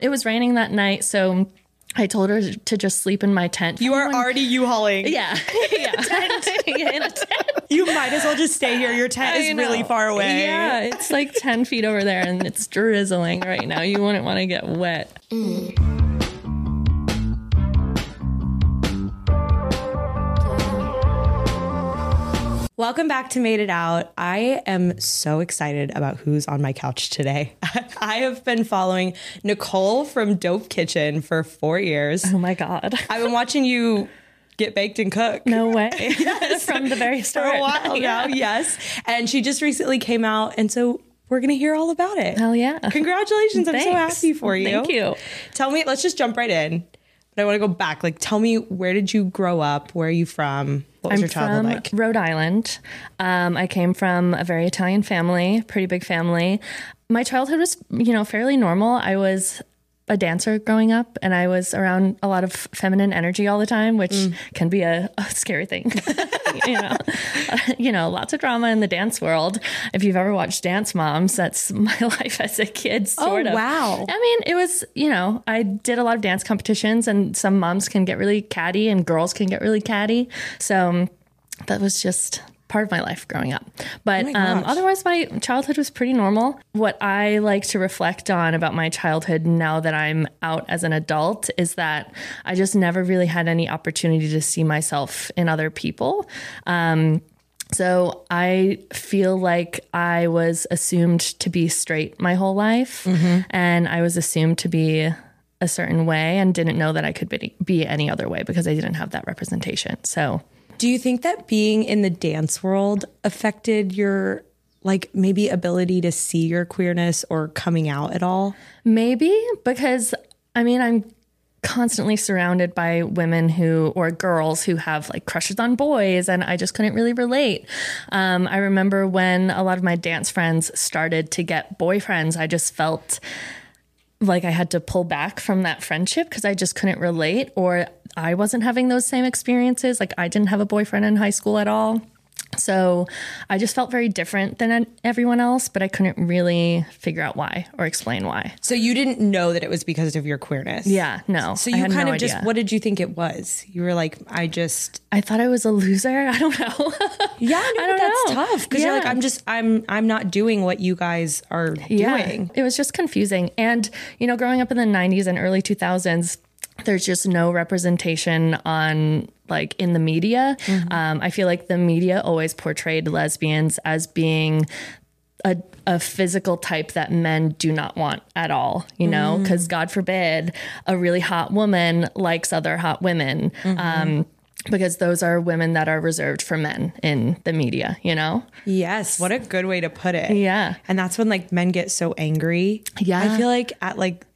It was raining that night, so I told her to just sleep in my tent. You are already U-hauling. Yeah. yeah. Yeah, in a tent. You might as well just stay here. Your tent I is know. really far away. Yeah, it's like 10 feet over there and it's drizzling right now. You wouldn't want to get wet. Mm. Welcome back to Made It Out. I am so excited about who's on my couch today. I have been following Nicole from Dope Kitchen for four years. Oh my God. I've been watching you get baked and cook. No way. yes. From the very start. for a while Yeah. now, yes. And she just recently came out, and so we're gonna hear all about it. Hell yeah. Congratulations! I'm so happy for you. Thank you. Tell me, let's just jump right in. But I want to go back. Like, tell me, where did you grow up? Where are you from? What was I'm your childhood from like? Rhode Island. Um, I came from a very Italian family, pretty big family. My childhood was, you know, fairly normal. I was a dancer growing up, and I was around a lot of feminine energy all the time, which Mm. can be a, a scary thing. you know, you know, lots of drama in the dance world. If you've ever watched Dance Moms, that's my life as a kid. Sort of. Oh, wow. I mean, it was, you know, I did a lot of dance competitions, and some moms can get really catty, and girls can get really catty. So um, that was just part of my life growing up. But my um, otherwise, my childhood was pretty normal. What I like to reflect on about my childhood now that I'm out as an adult is that I just never really had any opportunity to see myself in other people. Um, so I feel like I was assumed to be straight my whole life, and I was assumed to be a certain way, and didn't know that I could be, be any other way because I didn't have that representation. So Do you think that being in the dance world affected your like maybe ability to see your queerness or coming out at all? maybe because I mean I'm constantly surrounded by women who or girls who have like crushes on boys and I just couldn't really relate. Um, I remember when a lot of my dance friends started to get boyfriends, I just felt like I had to pull back from that friendship because I just couldn't relate or I wasn't having those same experiences. Like I didn't have a boyfriend in high school at all. So I just felt very different than everyone else, but I couldn't really figure out why or explain why. So you didn't know that it was because of your queerness. Yeah, no. So you kind no of just, what did you think it was? You were like, I just I thought I was a loser. I don't know. Yeah, no, I but that's know. tough because you're like, I'm just I'm I'm not doing what you guys are doing. It was just confusing. And, you know, growing up in the 90s and early 2000s, there's just no representation on like in the media. Mm-hmm. Um, I feel like the media always portrayed lesbians as being a, a physical type that men do not want at all, you know, Mm. because God forbid a really hot woman likes other hot women. Mm-hmm. Um, because those are women that are reserved for men in the media, you know? Yes, what a good way to put it. Yeah. And that's when like men get so angry. Yeah. I feel like at like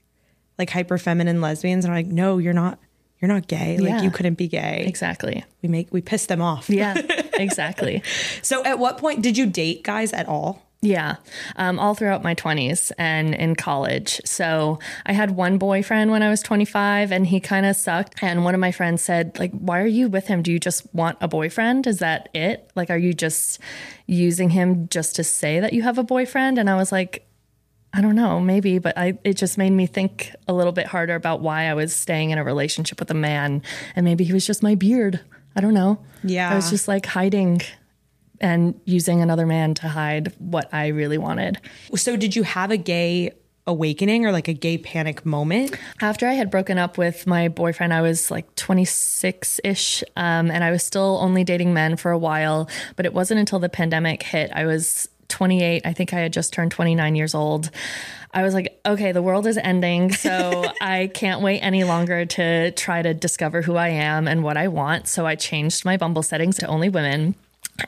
like hyper feminine lesbians are like, no, you're not you're not gay. Like Yeah. you couldn't be gay. Exactly. We make we piss them off. Yeah, exactly. So at what point did you date guys at all? Yeah, um, all throughout my 20s and in college. So I had one boyfriend when I was 25 and he kind of sucked. And one of my friends said, like, why are you with him? Do you just want a boyfriend? Is that it? Like, are you just using him just to say that you have a boyfriend? And I was like, I don't know, maybe, but I it just made me think a little bit harder about why I was staying in a relationship with a man. And maybe he was just my beard. I don't know. Yeah. I was just like hiding and using another man to hide what I really wanted. So did you have a gay awakening or like a gay panic moment? After I had broken up with my boyfriend, I was like 26 ish, um, and I was still only dating men for a while. But it wasn't until the pandemic hit, I was 28. I think I had just turned 29 years old. I was like, okay, the world is ending. So I can't wait any longer to try to discover who I am and what I want. So I changed my Bumble settings to only women.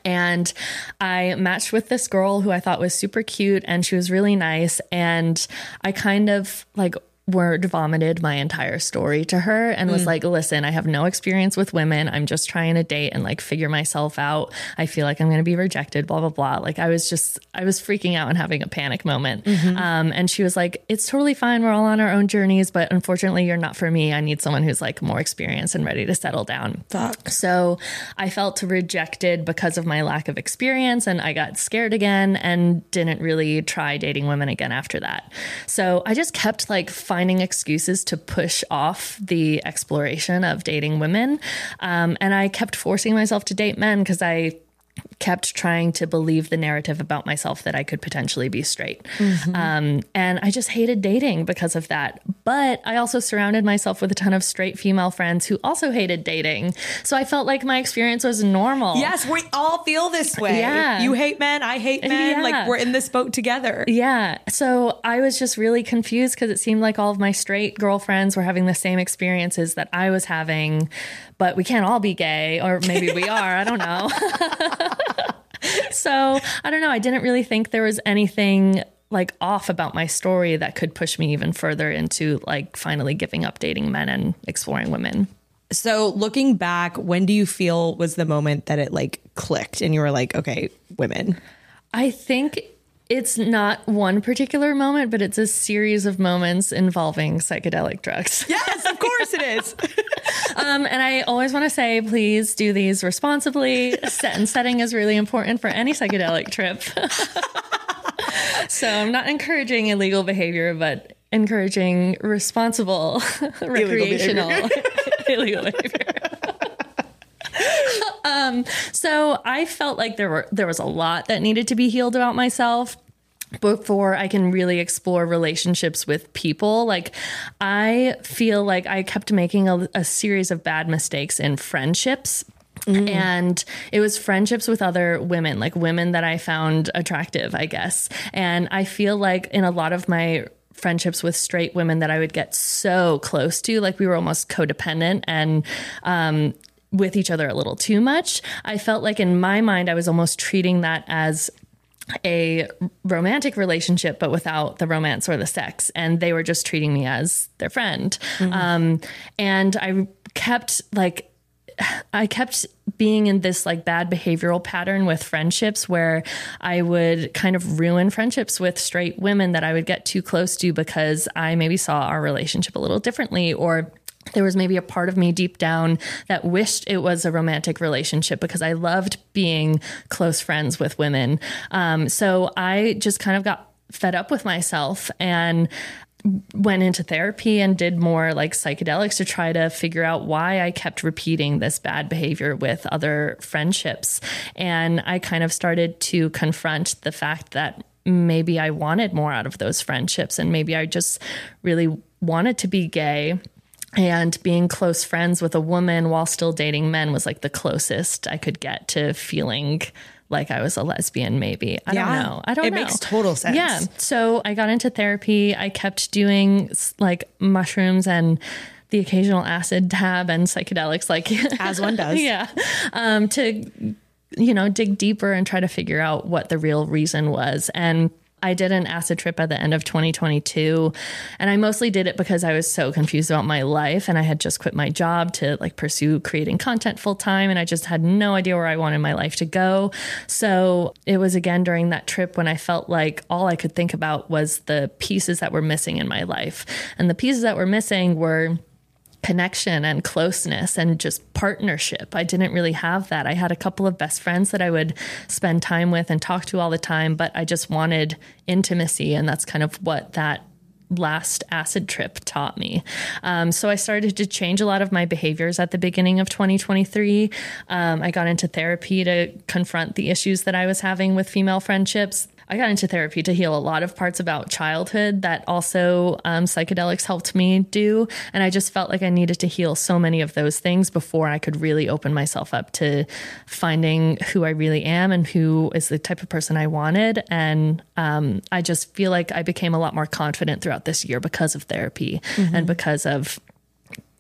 And I matched with this girl who I thought was super cute and she was really nice. And I kind of like word vomited my entire story to her and was like, listen, I have no experience with women. I'm just trying to date and like figure myself out. I feel like I'm going to be rejected, blah, blah, blah. Like I was just, I was freaking out and having a panic moment. Um, and she was like, it's totally fine. We're all on our own journeys, but unfortunately, you're not for me. I need someone who's like more experienced and ready to settle down. Fuck. So I felt rejected because of my lack of experience and I got scared again and didn't really try dating women again after that. So I just kept like finding excuses to push off the exploration of dating women. Um, and I kept forcing myself to date men because I kept trying to believe the narrative about myself that I could potentially be straight. Mm-hmm. Um, and I just hated dating because of that. But I also surrounded myself with a ton of straight female friends who also hated dating. So I felt like my experience was normal. Yes, we all feel this way. Yeah. You hate men, I hate men. Yeah. Like we're in this boat together. Yeah. So I was just really confused because it seemed like all of my straight girlfriends were having the same experiences that I was having, but we can't all be gay, or maybe we are. I don't know. so I don't know. I didn't really think there was anything like off about my story that could push me even further into like finally giving up dating men and exploring women. So looking back, when do you feel was the moment that it like clicked and you were like, okay, women? I think it's not one particular moment, but it's a series of moments involving psychedelic drugs. Yes, of course it is. um, and I always want to say, please do these responsibly. Set and setting is really important for any psychedelic trip. so I'm not encouraging illegal behavior, but encouraging responsible recreational illegal behavior. um, so I felt like there were there was a lot that needed to be healed about myself before I can really explore relationships with people. Like, I feel like I kept making a, a series of bad mistakes in friendships. Mm. And it was friendships with other women, like women that I found attractive, I guess. And I feel like in a lot of my friendships with straight women that I would get so close to, like we were almost codependent and, um, with each other a little too much. I felt like in my mind, I was almost treating that as a romantic relationship, but without the romance or the sex. And they were just treating me as their friend. Mm-hmm. Um, and I kept like, I kept being in this like bad behavioral pattern with friendships where I would kind of ruin friendships with straight women that I would get too close to because I maybe saw our relationship a little differently or there was maybe a part of me deep down that wished it was a romantic relationship because I loved being close friends with women. Um, so I just kind of got fed up with myself and went into therapy and did more like psychedelics to try to figure out why I kept repeating this bad behavior with other friendships. And I kind of started to confront the fact that maybe I wanted more out of those friendships and maybe I just really wanted to be gay and being close friends with a woman while still dating men was like the closest I could get to feeling like I was a lesbian, maybe. I yeah, don't know. I don't it know. It makes total sense. Yeah. So I got into therapy. I kept doing like mushrooms and the occasional acid tab and psychedelics, like as one does. yeah. Um, to, you know, dig deeper and try to figure out what the real reason was. And I did an acid trip at the end of 2022 and I mostly did it because I was so confused about my life and I had just quit my job to like pursue creating content full time and I just had no idea where I wanted my life to go. So it was again during that trip when I felt like all I could think about was the pieces that were missing in my life. And the pieces that were missing were connection and closeness and just partnership. I didn't really have that. I had a couple of best friends that I would spend time with and talk to all the time, but I just wanted intimacy. And that's kind of what that last acid trip taught me. Um, so I started to change a lot of my behaviors at the beginning of 2023. Um, I got into therapy to confront the issues that I was having with female friendships. I got into therapy to heal a lot of parts about childhood that also um, psychedelics helped me do. And I just felt like I needed to heal so many of those things before I could really open myself up to finding who I really am and who is the type of person I wanted. And um, I just feel like I became a lot more confident throughout this year because of therapy mm-hmm. and because of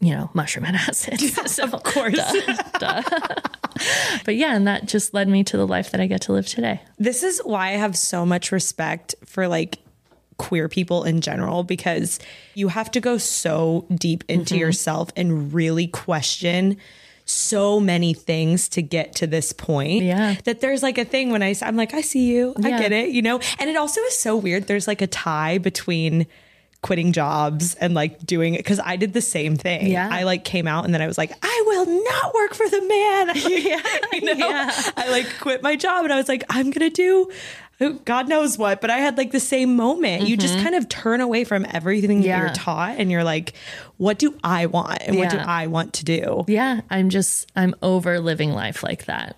you know, mushroom and acid. so, of course. Duh, duh. but yeah, and that just led me to the life that I get to live today. This is why I have so much respect for like queer people in general because you have to go so deep into mm-hmm. yourself and really question so many things to get to this point. Yeah. That there's like a thing when I I'm like I see you. Yeah. I get it, you know. And it also is so weird there's like a tie between quitting jobs and like doing it because I did the same thing. Yeah. I like came out and then I was like, I will not work for the man. yeah. you know? Yeah. I like quit my job and I was like, I'm gonna do God knows what, but I had like the same moment. Mm-hmm. You just kind of turn away from everything yeah. that you're taught and you're like, what do I want and yeah. what do I want to do? Yeah, I'm just, I'm over living life like that.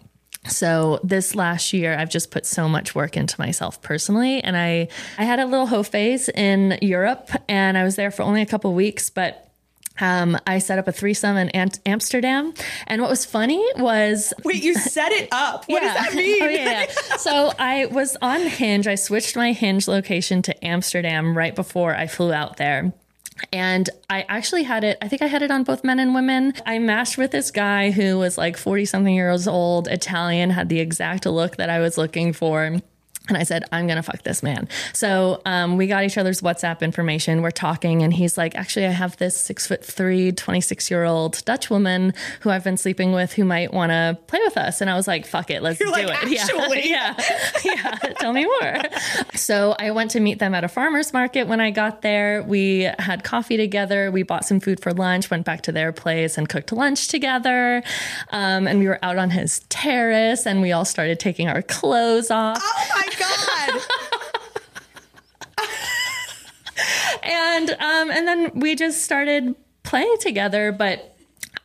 So this last year I've just put so much work into myself personally and I I had a little hoe phase in Europe and I was there for only a couple weeks but um, I set up a threesome in Amsterdam. And what was funny was. Wait, you set it up. What yeah. does that mean? oh, yeah, yeah. so I was on Hinge. I switched my Hinge location to Amsterdam right before I flew out there. And I actually had it, I think I had it on both men and women. I matched with this guy who was like 40 something years old, Italian, had the exact look that I was looking for. And I said, I'm going to fuck this man. So um, we got each other's WhatsApp information. We're talking, and he's like, Actually, I have this six foot three, 26 year old Dutch woman who I've been sleeping with who might want to play with us. And I was like, Fuck it, let's You're do like, it. Actually. Yeah. yeah. yeah. Tell me more. So I went to meet them at a farmer's market when I got there. We had coffee together. We bought some food for lunch, went back to their place and cooked lunch together. Um, and we were out on his terrace and we all started taking our clothes off. Oh my God. and um, and then we just started playing together, but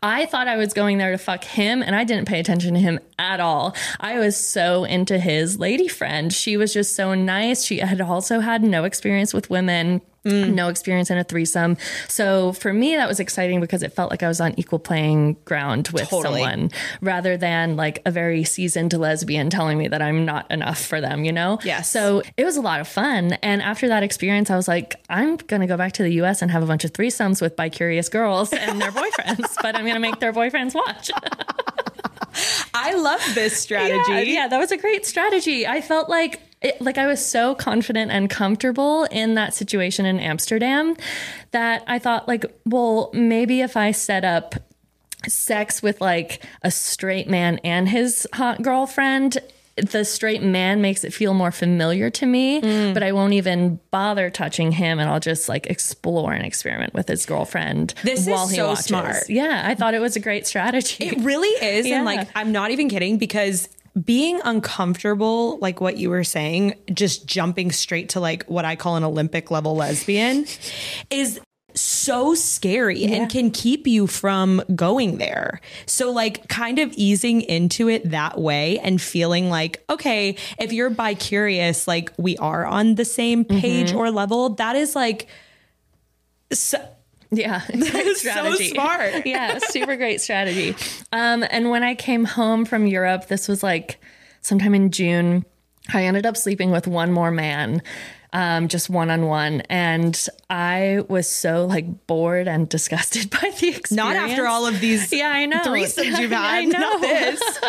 I thought I was going there to fuck him, and I didn't pay attention to him at all. I was so into his lady friend. She was just so nice. She had also had no experience with women. Mm. No experience in a threesome. So for me, that was exciting because it felt like I was on equal playing ground with totally. someone rather than like a very seasoned lesbian telling me that I'm not enough for them, you know? Yeah. So it was a lot of fun. And after that experience, I was like, I'm going to go back to the US and have a bunch of threesomes with bi curious girls and their boyfriends, but I'm going to make their boyfriends watch. I love this strategy. Yeah, yeah, that was a great strategy. I felt like it, like I was so confident and comfortable in that situation in Amsterdam that I thought like, well, maybe if I set up sex with like a straight man and his hot girlfriend the straight man makes it feel more familiar to me, mm. but I won't even bother touching him and I'll just like explore and experiment with his girlfriend this while is he so watches. smart. Yeah, I thought it was a great strategy. It really is. Yeah. And like, I'm not even kidding because being uncomfortable, like what you were saying, just jumping straight to like what I call an Olympic level lesbian is so scary yeah. and can keep you from going there. So, like, kind of easing into it that way and feeling like, okay, if you're bi curious, like we are on the same page mm-hmm. or level, that is like, so, yeah, great strategy. so smart. yeah, super great strategy. Um, and when I came home from Europe, this was like sometime in June. I ended up sleeping with one more man, um, just one on one, and I was so like bored and disgusted by the experience. Not after all of these, yeah, I know threesomes you've had. I know this.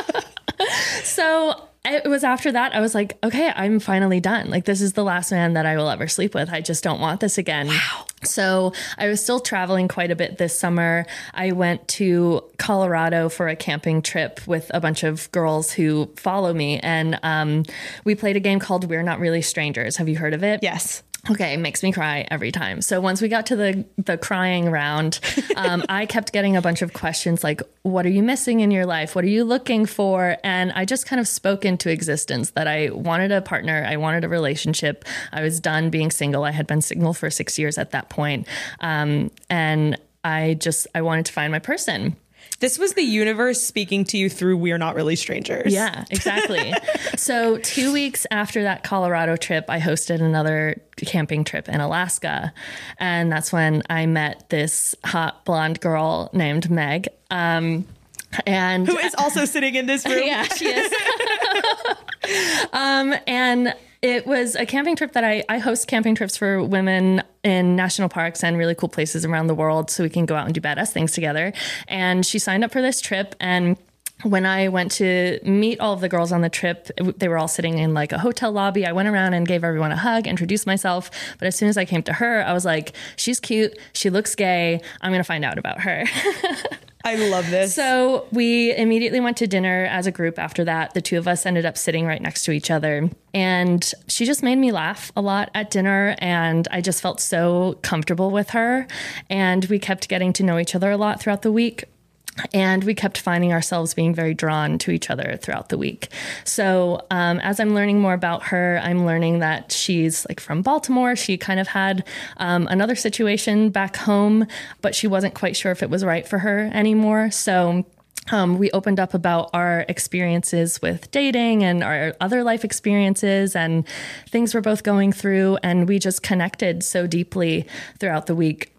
so it was after that I was like, okay, I'm finally done. Like this is the last man that I will ever sleep with. I just don't want this again. Wow. So I was still traveling quite a bit this summer. I went to Colorado for a camping trip with a bunch of girls who follow me, and um, we played a game called We're Not Really Strangers. Have you heard of it? Yes. Okay, makes me cry every time. So once we got to the the crying round, um, I kept getting a bunch of questions like, "What are you missing in your life? What are you looking for?" And I just kind of spoke into existence that I wanted a partner, I wanted a relationship. I was done being single. I had been single for six years at that point, um, and I just I wanted to find my person. This was the universe speaking to you through We're Not Really Strangers. Yeah, exactly. so, two weeks after that Colorado trip, I hosted another camping trip in Alaska. And that's when I met this hot blonde girl named Meg. Um, and who is also sitting in this room. Yeah, she is. um, and it was a camping trip that I, I host camping trips for women in national parks and really cool places around the world so we can go out and do badass things together. And she signed up for this trip and when I went to meet all of the girls on the trip, they were all sitting in like a hotel lobby. I went around and gave everyone a hug, introduced myself. But as soon as I came to her, I was like, she's cute. She looks gay. I'm going to find out about her. I love this. So we immediately went to dinner as a group after that. The two of us ended up sitting right next to each other. And she just made me laugh a lot at dinner. And I just felt so comfortable with her. And we kept getting to know each other a lot throughout the week. And we kept finding ourselves being very drawn to each other throughout the week. So, um, as I'm learning more about her, I'm learning that she's like from Baltimore. She kind of had um, another situation back home, but she wasn't quite sure if it was right for her anymore. So, um, we opened up about our experiences with dating and our other life experiences and things we're both going through. And we just connected so deeply throughout the week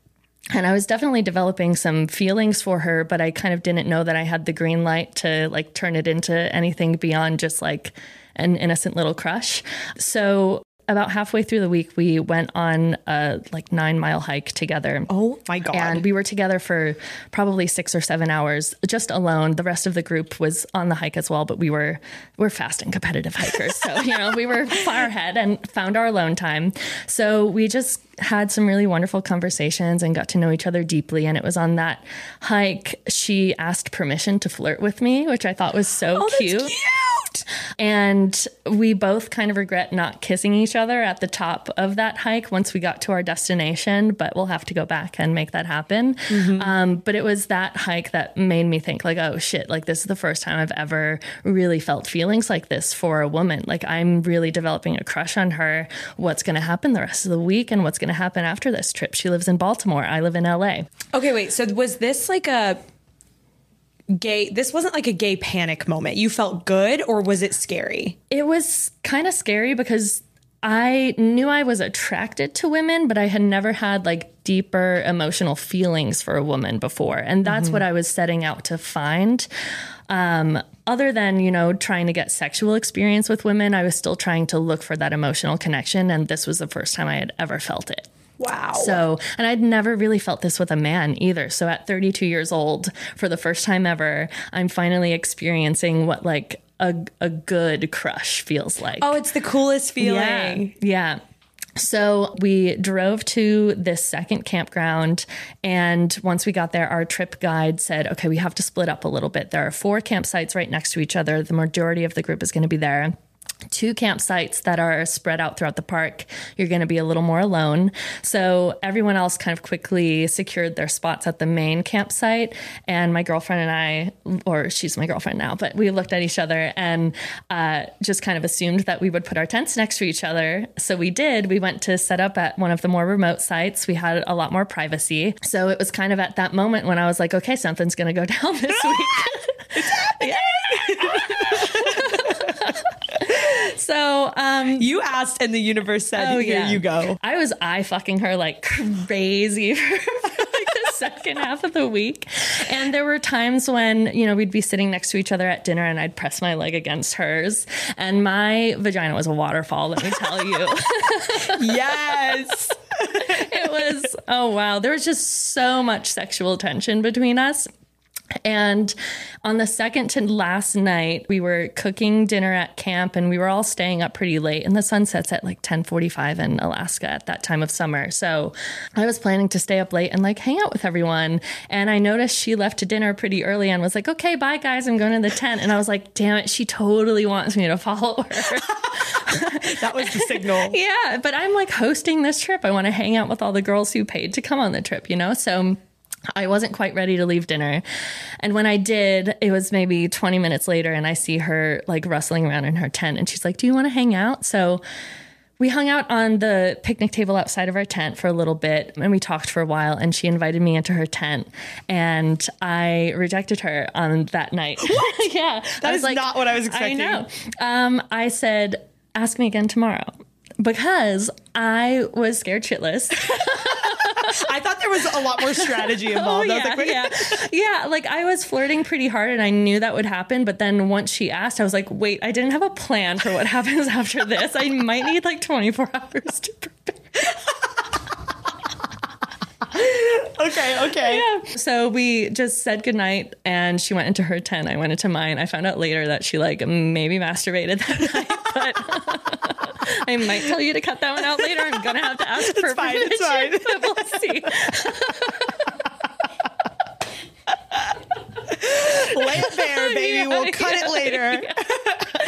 and I was definitely developing some feelings for her, but I kind of didn't know that I had the green light to like turn it into anything beyond just like an innocent little crush. So about halfway through the week, we went on a like nine mile hike together. Oh my God. And we were together for probably six or seven hours just alone. The rest of the group was on the hike as well, but we were, we're fast and competitive hikers. So, you know, we were far ahead and found our alone time. So we just had some really wonderful conversations and got to know each other deeply. And it was on that hike, she asked permission to flirt with me, which I thought was so oh, cute. cute. And we both kind of regret not kissing each other at the top of that hike once we got to our destination, but we'll have to go back and make that happen. Mm-hmm. Um, but it was that hike that made me think, like, oh shit, like this is the first time I've ever really felt feelings like this for a woman. Like, I'm really developing a crush on her. What's going to happen the rest of the week and what's going to happen after this trip? She lives in Baltimore. I live in LA. Okay, wait. So was this like a gay this wasn't like a gay panic moment. You felt good or was it scary? It was kind of scary because i knew i was attracted to women but i had never had like deeper emotional feelings for a woman before. And that's mm-hmm. what i was setting out to find. Um, other than you know trying to get sexual experience with women i was still trying to look for that emotional connection. And this was the first time i had ever felt it Wow. So, and I'd never really felt this with a man either. So at 32 years old, for the first time ever, I'm finally experiencing what like a, a good crush feels like. Oh, it's the coolest feeling. Yeah. yeah. So we drove to this second campground. And once we got there, our trip guide said, okay, we have to split up a little bit. There are four campsites right next to each other. The majority of the group is going to be there two campsites that are spread out throughout the park, you're going to be a little more alone. So everyone else kind of quickly secured their spots at the main campsite. And my girlfriend and I, or she's my girlfriend now, but we looked at each other and uh, just kind of assumed that we would put our tents next to each other. So we did. We went to set up at one of the more remote sites. We had a lot more privacy. So it was kind of at that moment when I was like, okay, something's going to go down this week. yeah. so um, you asked, and the universe said, oh, "Here yeah. you go." I was eye fucking her like crazy for, like the second half of the week, and there were times when you know we'd be sitting next to each other at dinner, and I'd press my leg against hers, and my vagina was a waterfall. Let me tell you. yes. it was oh wow there was just so much sexual tension between us and on the second to last night, we were cooking dinner at camp and we were all staying up pretty late and the sun sets at like 1045 in Alaska at that time of summer. So I was planning to stay up late and like hang out with everyone. And I noticed she left to dinner pretty early and was like, okay, bye guys, I'm going to the tent. And I was like, damn it, she totally wants me to follow her. that was the signal. yeah. But I'm like hosting this trip. I want to hang out with all the girls who paid to come on the trip, you know? So I wasn't quite ready to leave dinner. And when I did, it was maybe 20 minutes later, and I see her like rustling around in her tent. And she's like, Do you want to hang out? So we hung out on the picnic table outside of our tent for a little bit and we talked for a while. And she invited me into her tent. And I rejected her on that night. yeah. That is like, not what I was expecting. I know. Um, I said, Ask me again tomorrow because I was scared shitless. I thought there was a lot more strategy oh, involved. Oh, yeah, like, yeah, yeah. Like I was flirting pretty hard, and I knew that would happen. But then once she asked, I was like, "Wait, I didn't have a plan for what happens after this. I might need like 24 hours to prepare." okay, okay. Yeah. So we just said goodnight and she went into her tent. I went into mine. I found out later that she like maybe masturbated that night, but I might tell you to cut that one out later. I'm gonna have to ask for fine, permission. It's fine. But we'll see. Lay it there, baby. Yeah, we'll cut yeah, it later. Yeah.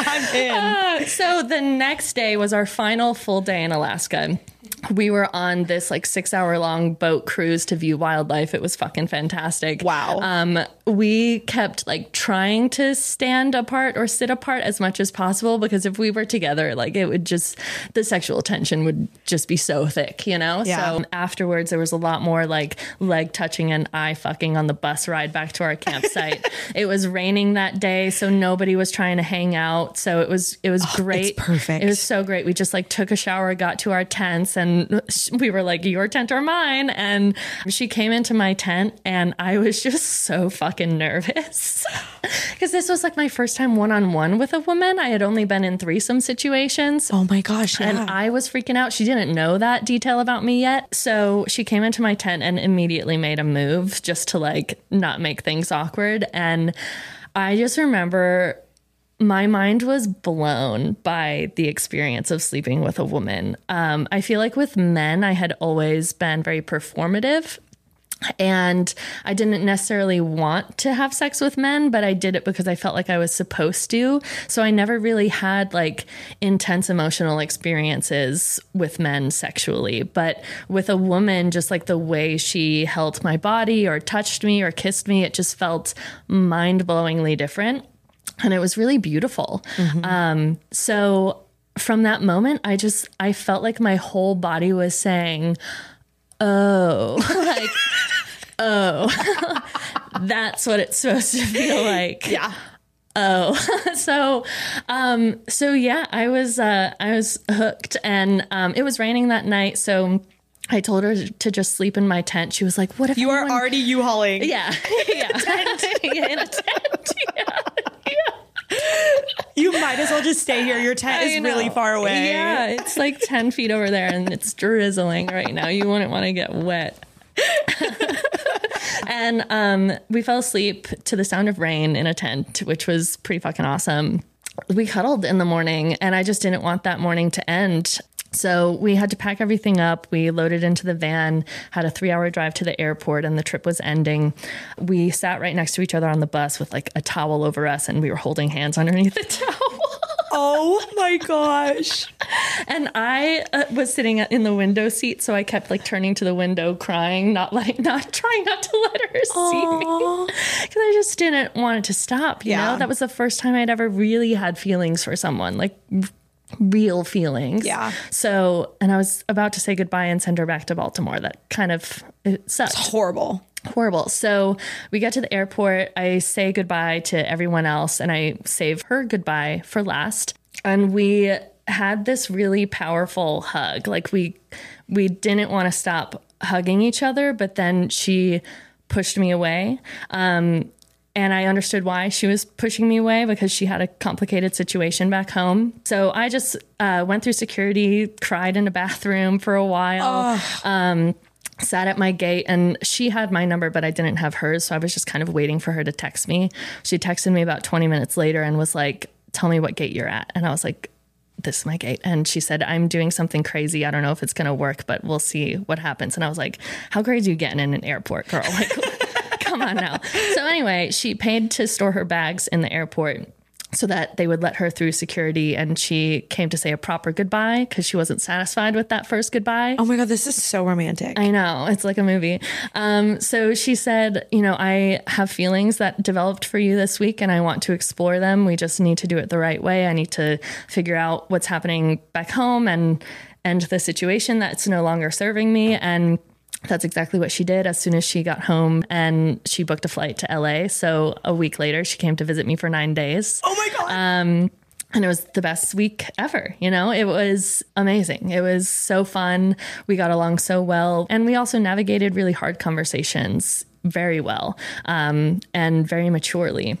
I'm in. Uh, so the next day was our final full day in Alaska. We were on this like six hour long boat cruise to view wildlife. It was fucking fantastic. Wow. Um, we kept like trying to stand apart or sit apart as much as possible because if we were together, like it would just, the sexual tension would just be so thick, you know? Yeah. So afterwards, there was a lot more like leg touching and eye fucking on the bus ride back to our campsite. it was raining that day, so nobody was trying to hang out. So it was, it was great. perfect. It was so great. We just like took a shower, got to our tents, and we were like, "Your tent or mine?" And she came into my tent, and I was just so fucking nervous because this was like my first time one on one with a woman. I had only been in threesome situations. Oh my gosh. Yeah. And I was freaking out. She didn't know that detail about me yet. So she came into my tent and immediately made a move just to like not make things awkward. And I just remember my mind was blown by the experience of sleeping with a woman. Um, I feel like with men, I had always been very performative. And I didn't necessarily want to have sex with men, but I did it because I felt like I was supposed to. So I never really had like intense emotional experiences with men sexually. But with a woman, just like the way she held my body or touched me or kissed me, it just felt mind blowingly different and it was really beautiful. Um, so from that moment, I just I felt like my whole body was saying, "Oh, like, oh, that's what it's supposed to feel like." yeah. Oh, so, um, so yeah, I was, uh, I was hooked, and um, it was raining that night, so. I told her to just sleep in my tent. She was like, "What if You are anyone- already U-hauling. yeah, yeah, yeah, in a tent, yeah." You might as well just stay here. Your tent I is really far away. Yeah, it's like 10 feet over there and it's drizzling right now. You wouldn't want to get wet. and um, we fell asleep to the sound of rain in a tent, which was pretty fucking awesome. We cuddled in the morning and I just didn't want that morning to end. So we had to pack everything up. We loaded into the van, had a three hour drive to the airport, and the trip was ending. We sat right next to each other on the bus with like a towel over us, and we were holding hands underneath the towel. Oh my gosh. And I uh, was sitting in the window seat, so I kept like turning to the window, crying, not letting, not trying not to let her see me, because I just didn't want it to stop. You Yeah. know, that was the first time I'd ever really had feelings for someone, like real feelings. Yeah. So, and I was about to say goodbye and send her back to Baltimore. That kind of it sucked Horrible. horrible. So we get to the airport. I say goodbye to everyone else and I save her goodbye for last. And we had this really powerful hug. Like we we didn't want to stop hugging each other, but then she pushed me away. Um and I understood why she was pushing me away because she had a complicated situation back home. So I just uh, went through security, cried in a bathroom for a while um, sat at my gate and she had my number but i didn't have hers so i was just kind of waiting for her to text me. She texted me about 20 minutes later and was like tell me what gate you're at. And i was like this is my gate. And she said i'm doing something crazy. I don't know if it's going to work but we'll see what happens. And i was like how crazy are you getting in an airport girl? Like on now so anyway she paid to store her bags in the airport so that they would let her through security and she came to say a proper goodbye because she wasn't satisfied with that first goodbye Oh my god, this is so romantic. I know. It's like a movie. Um, so she said, You know, I have feelings that developed for you this week and I want to explore them. We just need to do it the right way. I need to figure out what's happening back home and end the situation that's no longer serving me. And that's exactly what she did as soon as she got home and she booked a flight to LA. So a week later, she came to visit me for nine days oh my god. and it was the best week ever. You know, it was amazing. It was so fun. We got along so well. And we also navigated really hard conversations very well um, and very maturely.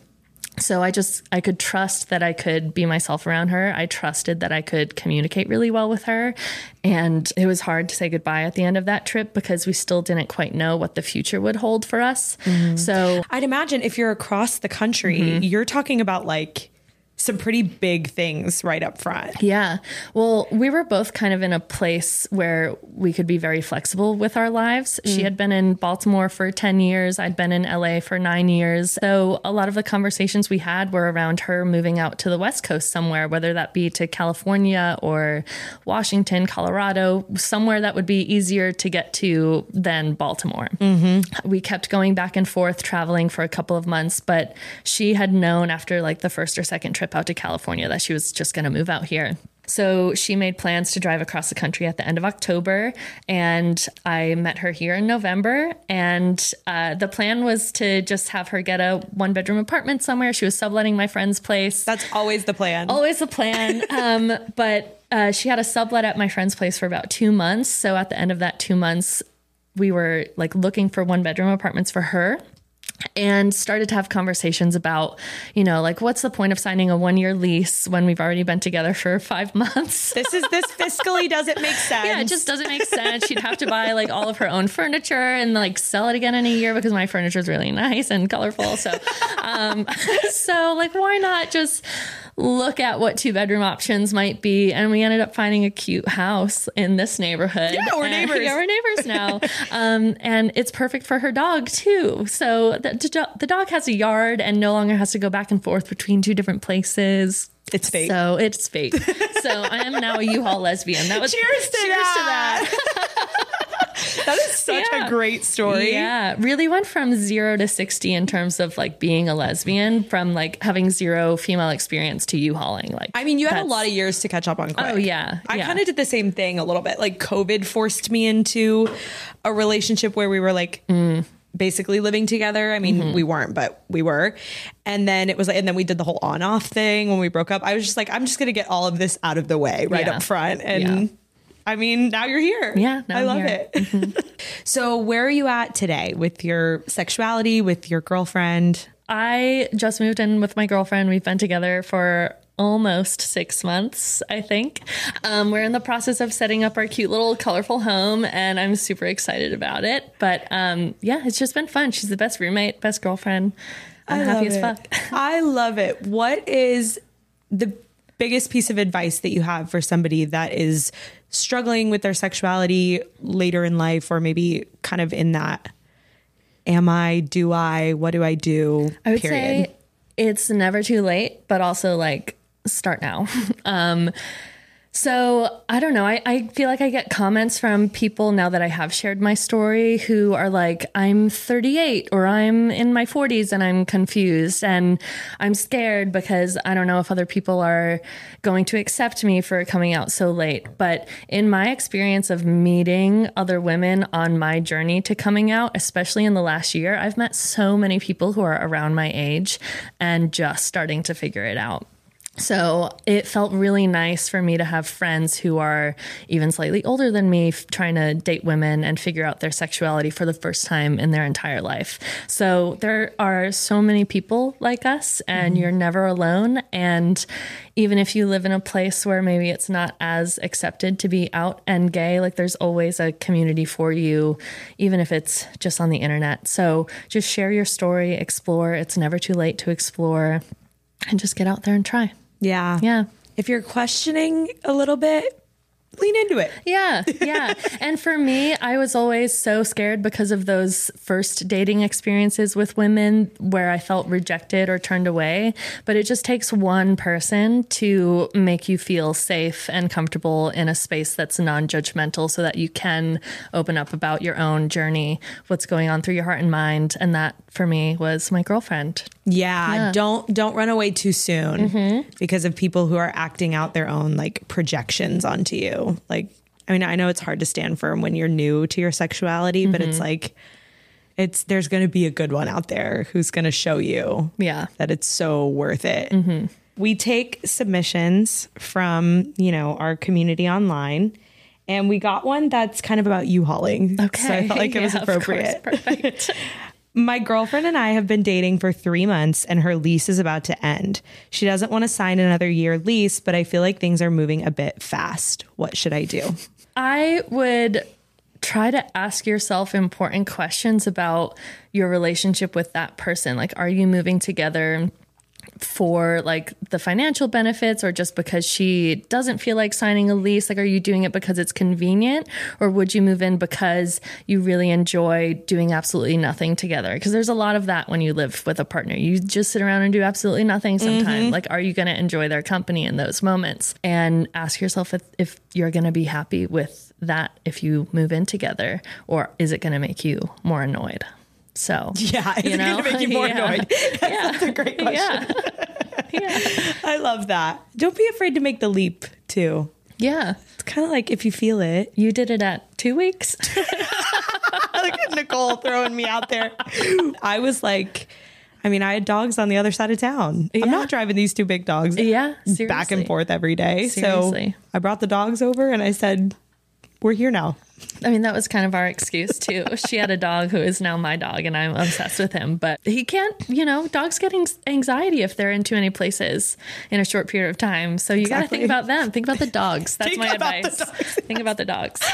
So I just, I could trust that I could be myself around her. I trusted that I could communicate really well with her. And it was hard to say goodbye at the end of that trip because we still didn't quite know what the future would hold for us. So I'd imagine if you're across the country, Mm-hmm. you're talking about like some pretty big things right up front. Yeah. Well, we were both kind of in a place where we could be very flexible with our lives. She mm. had been in Baltimore for 10 years, I'd been in LA for nine years. So a lot of the conversations we had were around her moving out to the West Coast somewhere, whether that be to California or Washington, Colorado, somewhere that would be easier to get to than Baltimore. Mm-hmm. We kept going back and forth traveling for a couple of months, but she had known after like the first or second trip out to California that she was just going to move out here. So she made plans to drive across the country at the end of October, and I met her here in November. And uh, the plan was to just have her get a one bedroom apartment somewhere. She was subletting my friend's place. That's always the plan. Always the plan. um, but uh, she had a sublet at my friend's place for about two months. So at the end of that two months, we were like looking for one bedroom apartments for her and started to have conversations about, you know, like what's the point of signing a one year lease when we've already been together for five months? This is this fiscally doesn't make sense. Yeah, it just doesn't make sense. She'd have to buy like all of her own furniture and like sell it again in a year because my furniture is really nice and colorful. So, um, so like, why not just look at what two bedroom options might be? And we ended up finding a cute house in this neighborhood. Yeah, we're And- neighbors. Yeah, we're neighbors now. um, and it's perfect for her dog too. So the, the dog has a yard and no longer has to go back and forth between two different places. It's fate. So it's fate. so I am now a U-Haul lesbian. That was Cheers to that. that is such Yeah. a great story. Yeah, really went from zero to 60 in terms of like being a lesbian, from like having zero female experience to U hauling. Like, I mean, you had a lot of years to catch up on quick. Oh, yeah, I yeah. kind of did the same thing a little bit. Like COVID forced me into a relationship where we were like Mm. basically living together. I mean, Mm-hmm. we weren't, but we were. And then it was like, and then we did the whole on off thing when we broke up. I was just like, I'm just going to get all of this out of the way right Yeah. up front. And Yeah. I mean, now you're here. Yeah, now I I'm love here. it. so, where are you at today with your sexuality, with your girlfriend? I just moved in with my girlfriend. We've been together for almost six months, I think. Um, we're in the process of setting up our cute little colorful home, and I'm super excited about it. But um, yeah, it's just been fun. She's the best roommate, best girlfriend. I'm happy as fuck. I love it. What is the biggest piece of advice that you have for somebody that is struggling with their sexuality later in life or maybe kind of in that am I, do I, what do I do? I would say it's never too late, but also like start now. um, so I don't know. I, I feel like I get comments from people now that I have shared my story who are like, I'm 38 or I'm in my 40s and I'm confused and I'm scared because I don't know if other people are going to accept me for coming out so late. But in my experience of meeting other women on my journey to coming out, especially in the last year, I've met so many people who are around my age and just starting to figure it out. So it felt really nice for me to have friends who are even slightly older than me f- trying to date women and figure out their sexuality for the first time in their entire life. So there are so many people like us, and mm-hmm. you're never alone. And even if you live in a place where maybe it's not as accepted to be out and gay, like there's always a community for you, even if it's just on the internet. So just share your story, explore. It's never too late to explore, and just get out there and try. Yeah. Yeah. If you're questioning a little bit, lean into it. Yeah, yeah. and for me, I was always so scared because of those first dating experiences with women where I felt rejected or turned away. But it just takes one person to make you feel safe and comfortable in a space that's non judgmental so that you can open up about your own journey, what's going on through your heart and mind. And that for me was my girlfriend. Yeah, don't don't run away too soon mm-hmm. because of people who are acting out their own like projections onto you. Like I mean, I know it's hard to stand firm when you're new to your sexuality, but it's mm-hmm. like it's there's going to be a good one out there who's going to show you Yeah. that it's so worth it. Mm-hmm. We take submissions from, you know, our community online. And we got one that's kind of about U-hauling. Okay. So I felt like it was Yeah, of course. appropriate. Perfect. My girlfriend and I have been dating for three months and her lease is about to end. She doesn't want to sign another year lease, but I feel like things are moving a bit fast. What should I do? I would try to ask yourself important questions about your relationship with that person. Like, are you moving together for like the financial benefits or just because she doesn't feel like signing a lease? Like, are you doing it because it's convenient or would you move in because you really enjoy doing absolutely nothing together? Because there's a lot of that when you live with a partner. You just sit around and do absolutely nothing sometimes. Mm-hmm. Like, are you going to enjoy their company in those moments? And ask yourself if, if you're going to be happy with that if you move in together or is it going to make you more annoyed? So, Yeah, it's You know? going to make you more Yeah. annoyed. That's a great question. yeah. yeah. I love that. Don't be afraid to make the leap, too. Yeah. It's kind of like if you feel it. You did it at two weeks. Look at Nicole throwing me out there. I was like, I mean, I had dogs on the other side of town. Yeah. I'm not driving these two big dogs yeah. back and forth every day. Seriously. So I brought the dogs over and I said, we're here now. I mean, that was kind of our excuse too. She had a dog who is now my dog, and I'm obsessed with him. But he can't, you know, dogs get anxiety if they're in too many places in a short period of time. So you got to think about them. Think about the dogs. That's Think my advice. Think about the dogs.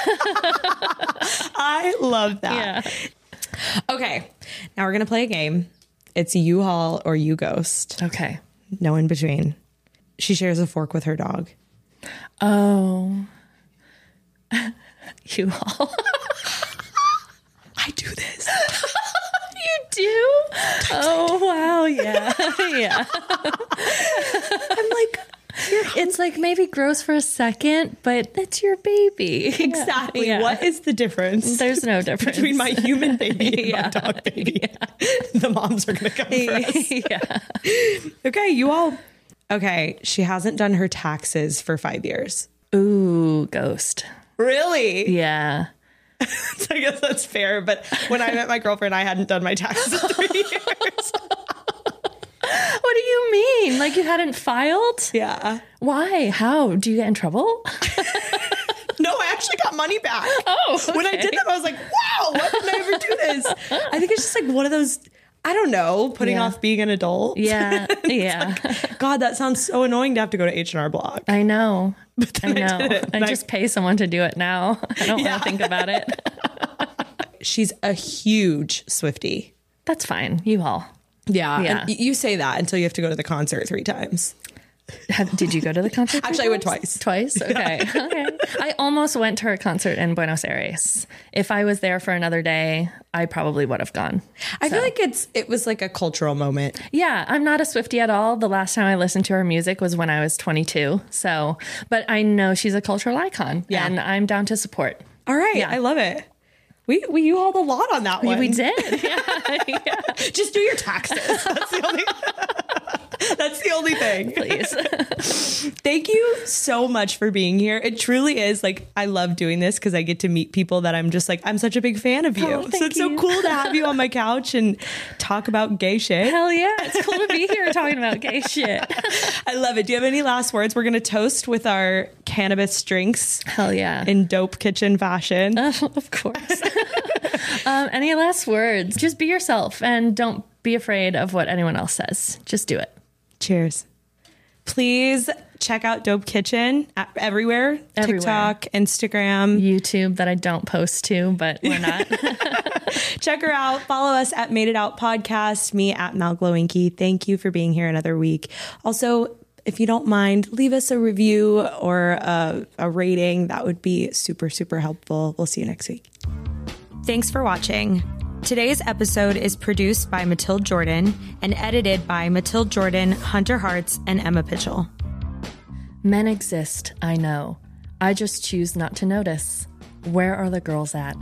I love that. yeah. Okay. Now we're going to play a game. It's U-Haul or you ghost. Okay. No in between. She shares a fork with her dog. Oh. You all. I do this. You do? Oh wow, yeah. yeah. I'm like, It's like maybe gross for a second, but it's your baby. exactly. Yeah. What is the difference There's no difference between my human baby and Yeah. my dog baby? The moms are going to come yeah. Okay, U-Haul. Okay, she hasn't done her taxes for five years. Ooh, ghost. Really? Yeah. I guess that's fair. But when I met my girlfriend, I hadn't done my taxes in three years. What do you mean? Like you hadn't filed? Yeah. Why? How? Do you get in trouble? No, I actually got money back. Oh, When I did that, I was like, wow, why didn't I ever do this? I think it's just like one of those, I don't know, putting Yeah. off being an adult. Yeah. Yeah. God, that sounds so annoying to have to go to H&R Block. I know. I then I know. did it, I, and I- just pay someone to do it now. I don't Yeah. want to think about it. She's a huge Swiftie. That's fine. U-Haul. Yeah. Yeah. And you say that until you have to go to the concert three times. Have, did you go to the concert? Actually, I went twice. Twice? Okay. okay. I almost went to her concert in Buenos Aires. If I was there for another day, I probably would have gone. I feel like it's it was like a cultural moment. Yeah, I'm not a Swiftie at all. The last time I listened to her music was when I was 22. So, but I know she's a cultural icon Yeah. and I'm down to support. All right, Yeah. I love it. We we you hauled a lot on that one. We did. Yeah. yeah. Just do your taxes. That's the only. That's the only thing. Please. Thank you so much for being here. It truly is like I love doing this because I get to meet people that I'm just like I'm such a big fan of you. Oh, so it's so cool to have you on my couch and talk about gay shit. Hell yeah. It's cool to be here talking about gay shit. I love it. Do you have any last words? We're gonna toast with our cannabis drinks Hell yeah. in dope kitchen fashion. of course. um, any last words? Just be yourself and don't be afraid of what anyone else says. Just do it. Cheers. Please check out Dope Kitchen everywhere. Everywhere. TikTok, Instagram. YouTube that I don't post to, but we're not. Check her out. Follow us at Made It Out Podcast, me at Mal Glowinky. Thank you for being here another week. Also, if you don't mind, leave us a review or a, a rating. That would be super, super helpful. We'll see you next week. Thanks for watching. Today's episode is produced by Matilde Jordan and edited by Matilde Jordan, Hunter Hartz, and Emma Pitchell. Men exist, I know. I just choose not to notice. Where are the girls at?